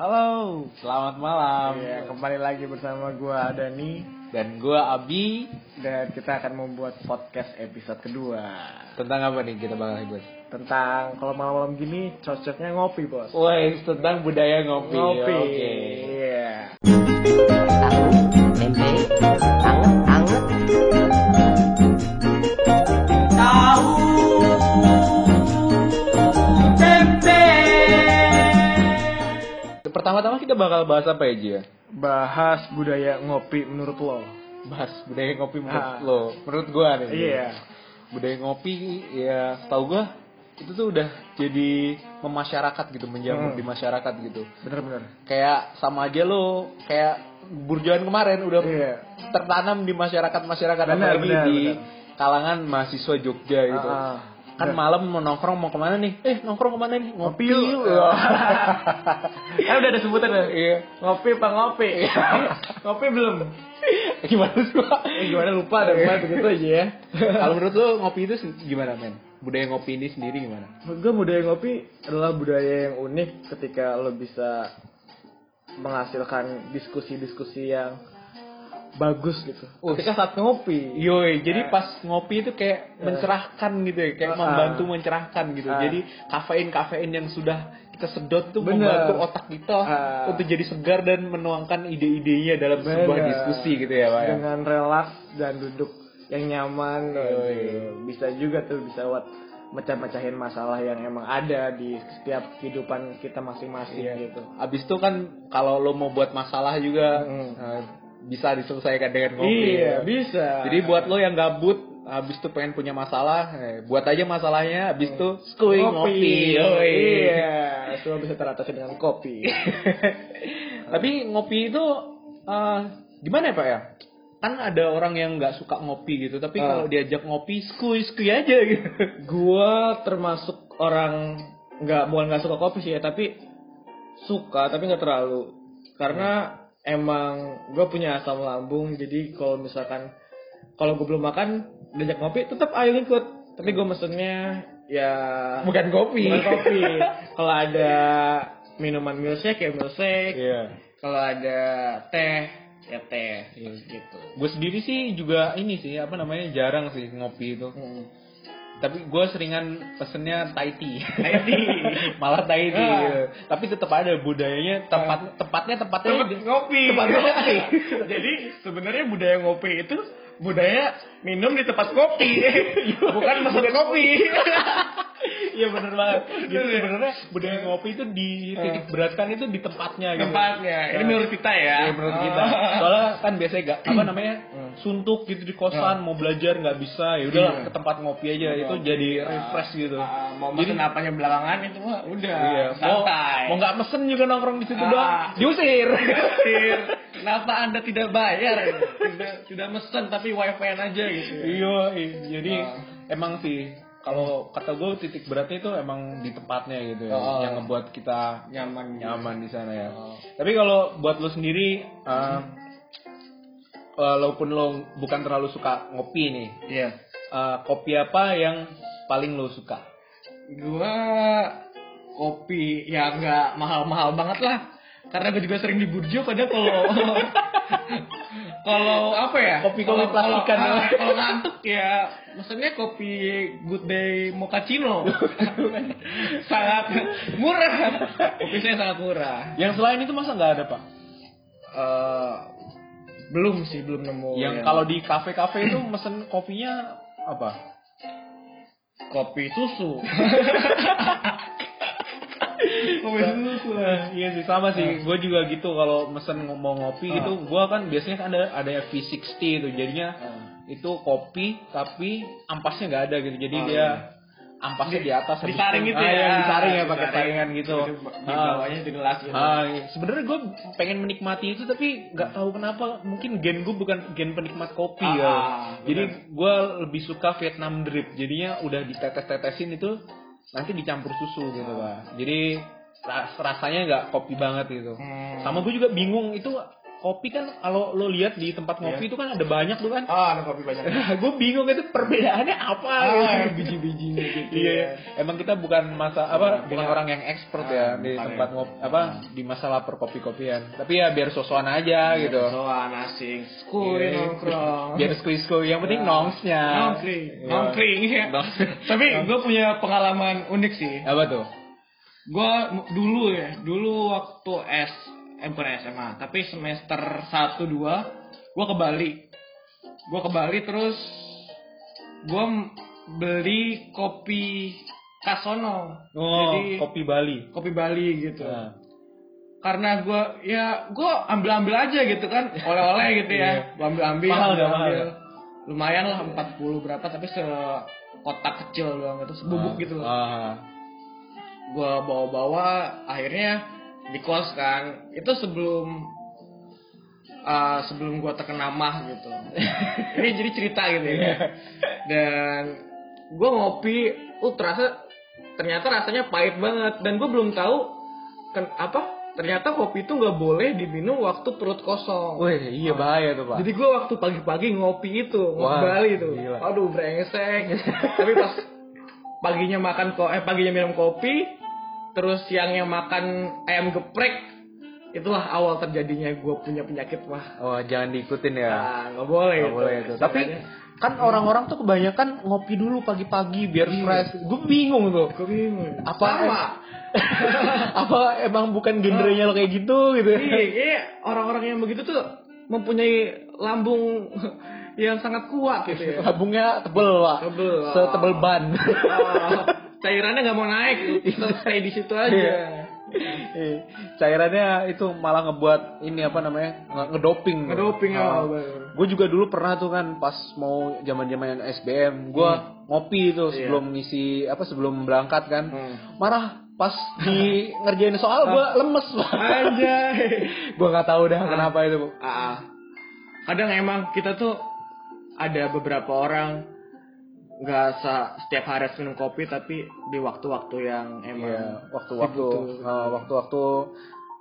Halo. Selamat malam. Iya, kembali lagi bersama gua Dani Dan gua Abi. dan kita akan membuat podcast episode kedua Tentang apa nih kita bakal bahas? tentang kalau malam-malam gini cocoknya ngopi, Bos. Wah, tentang budaya ngopi. Ngopi. Oke. Iya. Pertama-tama kita bakal bahas apa ya, Ji? ya? Bahas budaya ngopi menurut lo. Bahas budaya ngopi menurut Ah. lo. Menurut gua nih. Iya. Budaya ngopi ya tahu gua itu tuh udah jadi memasyarakat gitu, menjamur Hmm. di masyarakat gitu. Bener-bener. Kayak sama aja lo kayak burjuan kemarin udah Iya. tertanam di masyarakat-masyarakat apalagi benar, di benar. kalangan mahasiswa Jogja gitu. Ah, ah. Kan malam mau nongkrong mau ke mana nih? Eh nongkrong ke mana nih? Ngopi yuk. kan udah ada sebutan ya. Iya. Ngopi apa ngopi? ngopi belum? gimana sih Pak? Eh, gimana lupa ada lupa begitu aja ya. Kalau menurut lo ngopi itu gimana men? Budaya ngopi ini sendiri gimana? Menurut gue budaya ngopi adalah budaya yang unik ketika lo bisa menghasilkan diskusi-diskusi yang bagus gitu. Oh. Ketika saat ngopi. Yoi, jadi pas ngopi itu kayak mencerahkan gitu ya, kayak Ah. membantu mencerahkan gitu. Ah. Jadi kafein-kafein yang sudah kita sedot tuh Bener. membantu otak kita Ah. untuk jadi segar dan menuangkan ide-idenya dalam sebuah Bener. diskusi gitu ya, Pak. ya? Dengan relaks dan duduk yang nyaman. Yoi. Waduh, Bisa juga tuh bisa buat mecah-mecahin masalah yang emang ada di setiap kehidupan kita masing-masing Iya. gitu. Abis itu kan kalau lo mau buat masalah juga eh, bisa diselesaikan dengan ngopi. Iya, ya. bisa. Jadi buat lo yang gabut, habis itu pengen punya masalah, eh, buat aja masalahnya, habis itu skuy ngopi. Yoi. Iya, semua bisa teratasi dengan kopi. Tapi ngopi itu eh, gimana ya pak ya? Kan ada orang yang nggak suka ngopi gitu, tapi Ah. kalau diajak ngopi, skuy skuy aja gitu. gua termasuk orang nggak bukan nggak suka kopi sih ya, tapi suka tapi nggak terlalu. Karena emang gue punya asam lambung, jadi kalau misalkan kalau gue belum makan diajak ngopi, tetap ayo ikut. Tapi gue mesennya ya Bukan kopi. bukan kopi. kalau ada minuman milkshake ya milkshake. Iya. Kalau ada teh ya teh gitu. Gue sendiri sih juga ini sih apa namanya jarang sih ngopi itu. Hmm. Tapi gue seringan pesennya Thai tea. Thai tea. Malah Thai tea. Ah. gitu. Tapi tetap ada budayanya tempat tepatnya tempatnya Tempat ngopi. Tempat ngopi. Jadi sebenarnya budaya ngopi itu budaya minum di tempat kopi, bukan mesen kopi. Iya bener banget. Bener ya? sebenarnya budaya ngopi itu di titik beratkan itu di tempatnya gitu. Tempatnya. Ini menurut kita ya. Iya menurut kita. Oh. Soalnya kan biasanya gak apa namanya Hmm. suntuk gitu di kosan mau belajar nggak bisa ya udahlah Iya. ke tempat ngopi aja itu jadi refresh gitu. Ah, mau Jadi- apanya belakangan itu mah udah Iya, santai. mau nggak mesen juga nongkrong di situ Ah. doang, diusir. Diusir. Kenapa anda tidak bayar? Tidak tidak mesen tapi wifi aja gitu. Iya, iya. jadi Ah. emang sih kalau kata gue titik beratnya itu emang di tempatnya gitu ya, Oh. yang ngebuat kita Nyaman. nyaman di sana ya. Oh. Tapi kalau buat lo sendiri, uh, walaupun lo bukan terlalu suka ngopi nih, Iya. uh, kopi apa yang paling lo suka? Gua kopi ya nggak mahal-mahal banget lah. Karena gue juga sering di burjo padahal kalau kalau apa ya? Kopi-kopi Kalau- plastikan kalau- Kalau ngantuk ya maksudnya kopi Good Day Mochaccino. sangat murah. Kopi saya sangat murah. Yang selain itu masa nggak ada pak? Eh, belum sih, belum nemu. yang kalau di kafe-kafe itu mesen kopinya apa? kopi susu. kopi susu. iya sih sama sih. Gue juga gitu kalau mesen mau ngopi Ah. gitu, gue kan biasanya kan ada ada V60 itu, jadinya Ah. itu kopi tapi ampasnya nggak ada gitu. Jadi Oh, dia iya. ampasnya di atas habis Disaring itu- gitu ah, ya. yang disaring ya pakai saringan gitu. Di Ah. bawahnya di gelas gitu. Ah, iya. sebenarnya gue pengen menikmati itu tapi nggak tahu kenapa mungkin gen gue bukan gen penikmat kopi Ah, ya. ah, Jadi gue lebih suka Vietnam drip. Jadinya udah ditetes-tetesin itu nanti dicampur susu gitu pak. Jadi ras- rasanya nggak kopi banget gitu. Hmm. Sama gue juga bingung itu kopi kan kalau lo lihat di tempat ngopi itu kan ada banyak tuh kan. Ah, ada kopi banyak. gue bingung itu perbedaannya apa Ah, gitu. biji-bijinya gitu. Iya, ya. emang kita bukan masa apa bukan Iya. orang yang expert Ah, ya di bukan tempat ya. ngop apa di masalah perkopi-kopian. Tapi ya biar sosokan aja gitu. Soan asing, skuy Iya. nongkrong. Biar skuy-skuy, yang penting Ya. nongsnya. Nongkring, Iya. nongkring ya. Nongs. Tapi gue punya pengalaman unik sih. Apa tuh? Gue dulu ya, dulu waktu S, eh bukan SMA, tapi semester 1 2 gue ke Bali. Gue ke Bali terus gue beli kopi Kasono. Oh, Jadi kopi Bali. kopi Bali gitu. Nah. Karena gue ya gue ambil ambil aja gitu kan oleh-oleh gitu Iya. ya gue ambil ambil Mahal nggak, mahal lumayan lah 40 berapa tapi se kotak kecil doang itu sebubuk gitu loh Ah. gue bawa-bawa akhirnya di kos kan itu sebelum uh, sebelum gue terkena mah gitu ini jadi cerita gitu Iya. ya dan gue ngopi uh terasa ternyata rasanya pahit banget dan gue belum tahu kan apa ternyata kopi itu nggak boleh diminum waktu perut kosong Wih, iya bahaya tuh, Pak. jadi gue waktu pagi-pagi ngopi itu, Wah, Bali itu. gila. Aduh, brengsek. Tapi pas paginya makan ko eh paginya minum kopi, terus siangnya makan ayam geprek, itulah awal terjadinya gue punya penyakit mah. Oh, jangan diikutin ya. Nah, nggak boleh. Nggak boleh itu. Tapi kan orang-orang tuh kebanyakan ngopi dulu pagi-pagi biar Iya. fresh. Gue bingung tuh. gue bingung. Apa Sama. apa emang bukan genrenya lo kayak gitu gitu? iya, kayak orang-orang yang begitu tuh mempunyai lambung yang sangat kuat gitu ya. Lambungnya tebel, Pak. Tebel. Setebel ban. Cairannya nggak mau naik, terus stay di situ aja. Iya. Eh, Cairannya itu malah ngebuat ini apa namanya? nge- ngedoping. Ngedoping Ah. ya. Gue juga dulu pernah tuh kan pas mau zaman-zaman SBM, gue ngopi tuh Iya. sebelum ngisi apa sebelum berangkat kan. Hmm. Marah pas di ngerjain soal gue lemes Anjay. gue nggak tahu dah kenapa itu. Ah, kadang emang kita tuh ada beberapa orang nggak setiap hari harus minum kopi tapi di waktu-waktu yang emang Iya, waktu-waktu eh, waktu-waktu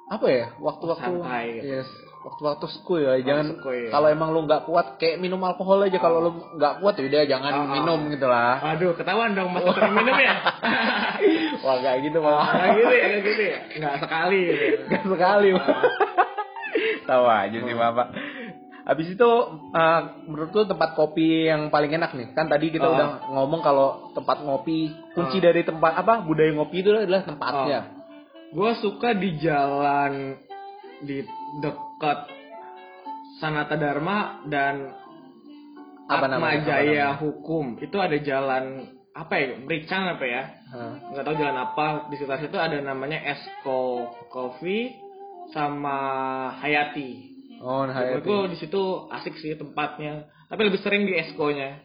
apa ya? Waktu-waktu Santai gitu. Yes. Waktu-waktu skuy ya, jangan ya. kalau emang lu nggak kuat kayak minum alkohol aja kalau lu nggak kuat ya udah jangan Ah, ah. minum gitu lah. Aduh, ketahuan dong mas sering minum ya? Wah nggak gitu malah. Nggak gitu ya, nggak gitu ya? Nggak sekali. Nggak sekali. Tahu aja sih bapak. Habis itu eh, menurut lu tempat kopi yang paling enak nih? Kan tadi kita Ah. udah ngomong kalau tempat ngopi kunci Ah. dari tempat apa budaya ngopi itu adalah tempatnya. Gue suka di jalan di dekat Sanata Dharma dan Apa Atma namanya? Apa Jaya namanya? Hukum. Itu ada jalan apa ya? Bricang apa ya? Hah. Nggak tahu jalan apa. Di sekitar situ ada namanya Esko Coffee sama Hayati. Oh, nah itu. Menurutku di situ asik sih tempatnya. Tapi lebih sering di Eskonya.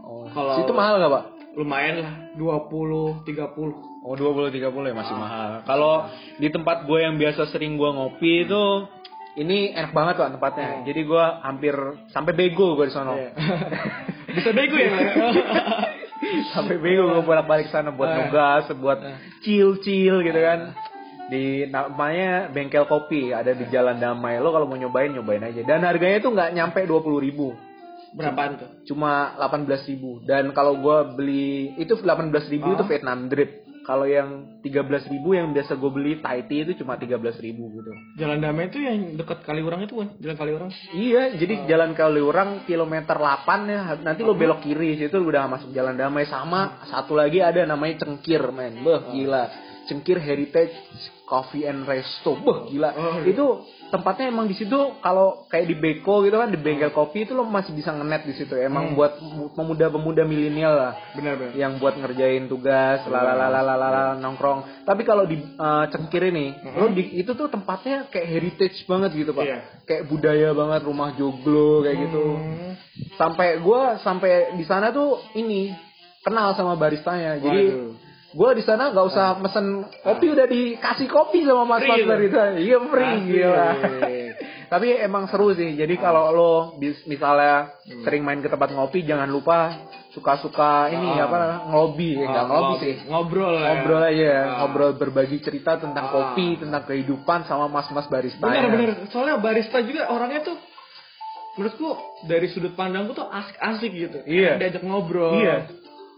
Oh. Kalau- Situ mahal gak, Pak? Lumayan lah, 20, 30. Oh, 20 30 ya masih Ah. mahal. Kalau di tempat gue yang biasa sering gue ngopi itu ini enak banget Pak tempatnya. Hmm. Jadi gue hampir sampai bego gue di sono. Iya. Bisa bego ya? Sampai bego gue bolak-balik sana buat Ah. nugas, buat Ah. chill-chill gitu kan. Di namanya bengkel kopi ada di Jalan Damai. Lo kalau mau nyobain nyobain aja. Dan harganya tuh nggak nyampe 20.000 ribu. Berapaan tuh? Cuma 18.000 ribu. Dan kalau gue beli itu 18.000 ribu itu Ah. Vietnam drip. Kalau yang 13.000 ribu yang biasa gue beli Thai tea itu cuma 13.000 ribu gitu. Jalan Damai itu yang dekat Kaliurang itu kan? Jalan Kaliurang. Iya, jadi jalan Kaliurang kilometer 8 ya. Nanti lo belok kiri situ udah masuk jalan damai sama satu lagi ada namanya Cengkir, men. Beh, gila. Cengkir Heritage Coffee and Resto. Beh, gila. Oh, iya. Itu tempatnya emang di situ kalau kayak di Beko gitu kan di bengkel kopi itu lo masih bisa ngenet di situ. Emang Hmm. buat pemuda-pemuda milenial lah Benar benar. yang buat ngerjain tugas lalalalalala nongkrong. Tapi kalau di eh, Cengkir ini, lo di itu tuh tempatnya kayak heritage banget gitu, Pak. Iya. Kayak budaya banget rumah joglo kayak gitu. Hmm. Sampai gua sampai di sana tuh ini kenal sama baristanya. Jadi Gua di sana nggak usah mesen kopi udah dikasih kopi sama mas Free mas tuh. barista. Iya free Asik. gila. Tapi emang seru sih. Jadi kalau lo bis- misalnya sering main ke tempat ngopi, jangan lupa suka-suka ini Ah. apa ya nggak Oh, ngelobi ngob- sih. Ngobrol lah. ya. Ngobrol aja, Ah. ngobrol berbagi cerita tentang Ah. kopi, tentang kehidupan sama mas-mas barista. Bener bener. Soalnya barista juga orangnya tuh menurutku dari sudut pandangku tuh asik-asik gitu. Iya. Diajak ngobrol. Iya.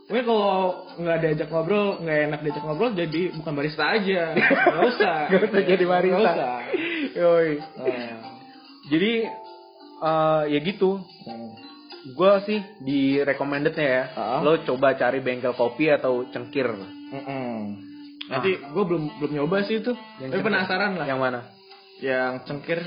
Mungkin kalau nggak diajak ngobrol, nggak enak diajak ngobrol, jadi bukan barista aja. Nggak usah. Gak usah jadi barista. Nggak usah. Yoi. Ah. Jadi eh, ya gitu. Gue sih di recommendednya ya, Ah. lo coba cari bengkel kopi atau cengkir. Mm-mm. Nanti gue belum belum nyoba sih itu. Tapi cengkir. penasaran lah. Yang mana? Yang cengkir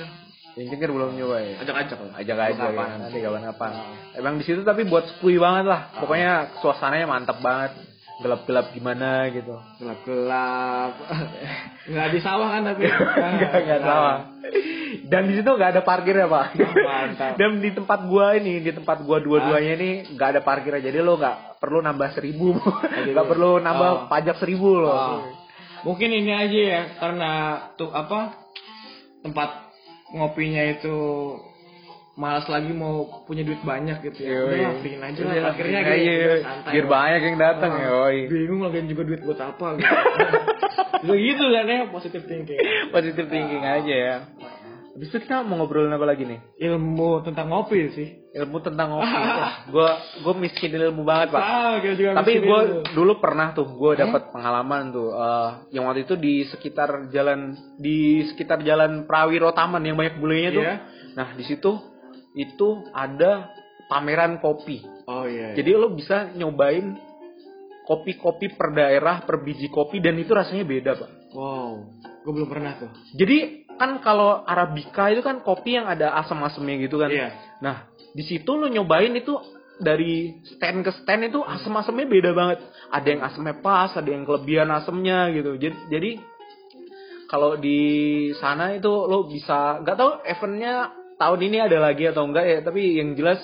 Yang cengkir belum nyoba ya. ajak-ajak lah. Ajak aja Kapan? ya, nanti kapan-kapan. Emang di situ tapi buat skui banget lah. Pokoknya suasananya mantap banget. Gelap-gelap gimana gitu. Gelap-gelap. Nggak di sawah kan tapi. Enggak, enggak salah. Dan di situ nggak ada parkir ya pak. Mantap. Dan di tempat gua ini, di tempat gua dua-duanya ini nggak ada parkir jadi lo nggak perlu nambah seribu, nggak perlu nambah Oh. pajak seribu lo. Oh. Mungkin ini aja ya karena tuh apa tempat ngopinya itu malas lagi mau punya duit banyak gitu ya. Yoi. Udah free aja lah free gitu. aja. Udah santai. Biar banyak yang datang Ah, ya, oi. Bingung lagi juga duit buat apa gitu. Gitu kan ya positive thinking. Positive thinking aja ya. Habis itu kita mau ngobrolin apa lagi nih? Ilmu tentang ngopi sih. Ilmu tentang ngopi. Gue gue miskin ilmu banget pak. Ah, juga Tapi gue dulu pernah tuh, gue dapat pengalaman tuh, eh, yang waktu itu di sekitar jalan di sekitar jalan Prawiro Taman yang banyak bulenya tuh. Iya. Nah di situ itu ada pameran kopi. Oh iya. Jadi lo bisa nyobain kopi-kopi per daerah, per biji kopi dan itu rasanya beda pak. wow, gue belum pernah tuh. Jadi kan kalau arabica itu kan kopi yang ada asam-asamnya gitu kan. Iya. Nah, di situ lo nyobain itu dari stand ke stand itu asam-asamnya beda banget. Ada yang asamnya pas, ada yang kelebihan asamnya gitu. Jadi, jadi kalau di sana itu lo bisa nggak tahu eventnya tahun ini ada lagi atau enggak ya, tapi yang jelas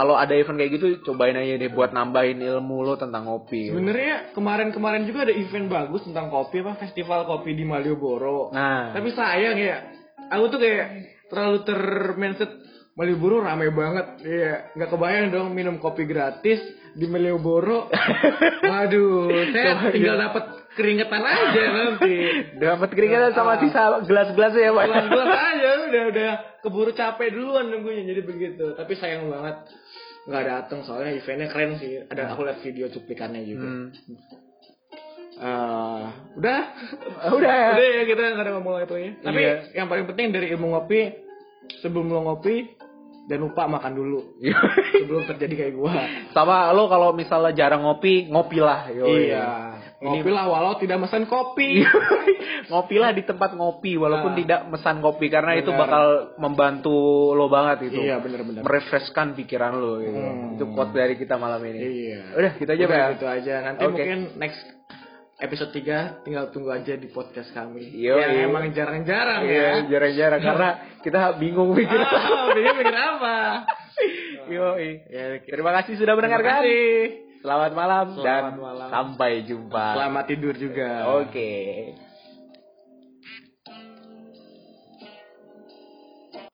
kalau ada event kayak gitu cobain aja deh buat nambahin ilmu lo tentang kopi. Sebenarnya kemarin-kemarin juga ada event bagus tentang kopi apa festival kopi di Malioboro. Nah, Tapi sayang ya, aku tuh kayak terlalu termindset Malioboro rame banget. Iya, nggak kebayang dong minum kopi gratis di Malioboro. Waduh, saya tinggal dapat keringetan aja nanti. dapat keringetan sama sisa gelas-gelasnya ya, Pak. Gelas-gelas aja udah udah keburu capek duluan nunggunya jadi begitu. Tapi sayang banget nggak datang soalnya eventnya keren sih. Ada aku lihat video cuplikannya juga. Hmm. Eh, udah. Udah ya. Udah ya kita nggak ada ngomong itu ya. Tapi Iya. yang paling penting dari ilmu ngopi sebelum lo ngopi dan lupa makan dulu sebelum terjadi kayak gua. Sama lo kalau misalnya jarang ngopi, ngopilah. Yoi. Iya. Ngopilah walau tidak pesan kopi. ngopilah di tempat ngopi walaupun Nah. tidak mesan kopi karena itu Benar. bakal membantu lo banget itu. Iya benar-benar. Merefreshkan pikiran lo gitu. Hmm. Itu quote dari kita malam ini. Iya. Udah, kita aja, Udah, gitu aja. Nanti Oke. mungkin next episode 3 tinggal tunggu aja di podcast kami. Yo, yang iya. emang jarang-jarang Iya, ya. jarang-jarang karena kita bingung pikir. Ah, Bingung mikir apa? Yoi. Ya, Terima kasih sudah mendengarkan. kasih. Selamat malam dan Selamat malam. sampai jumpa. Selamat tidur juga. Oke.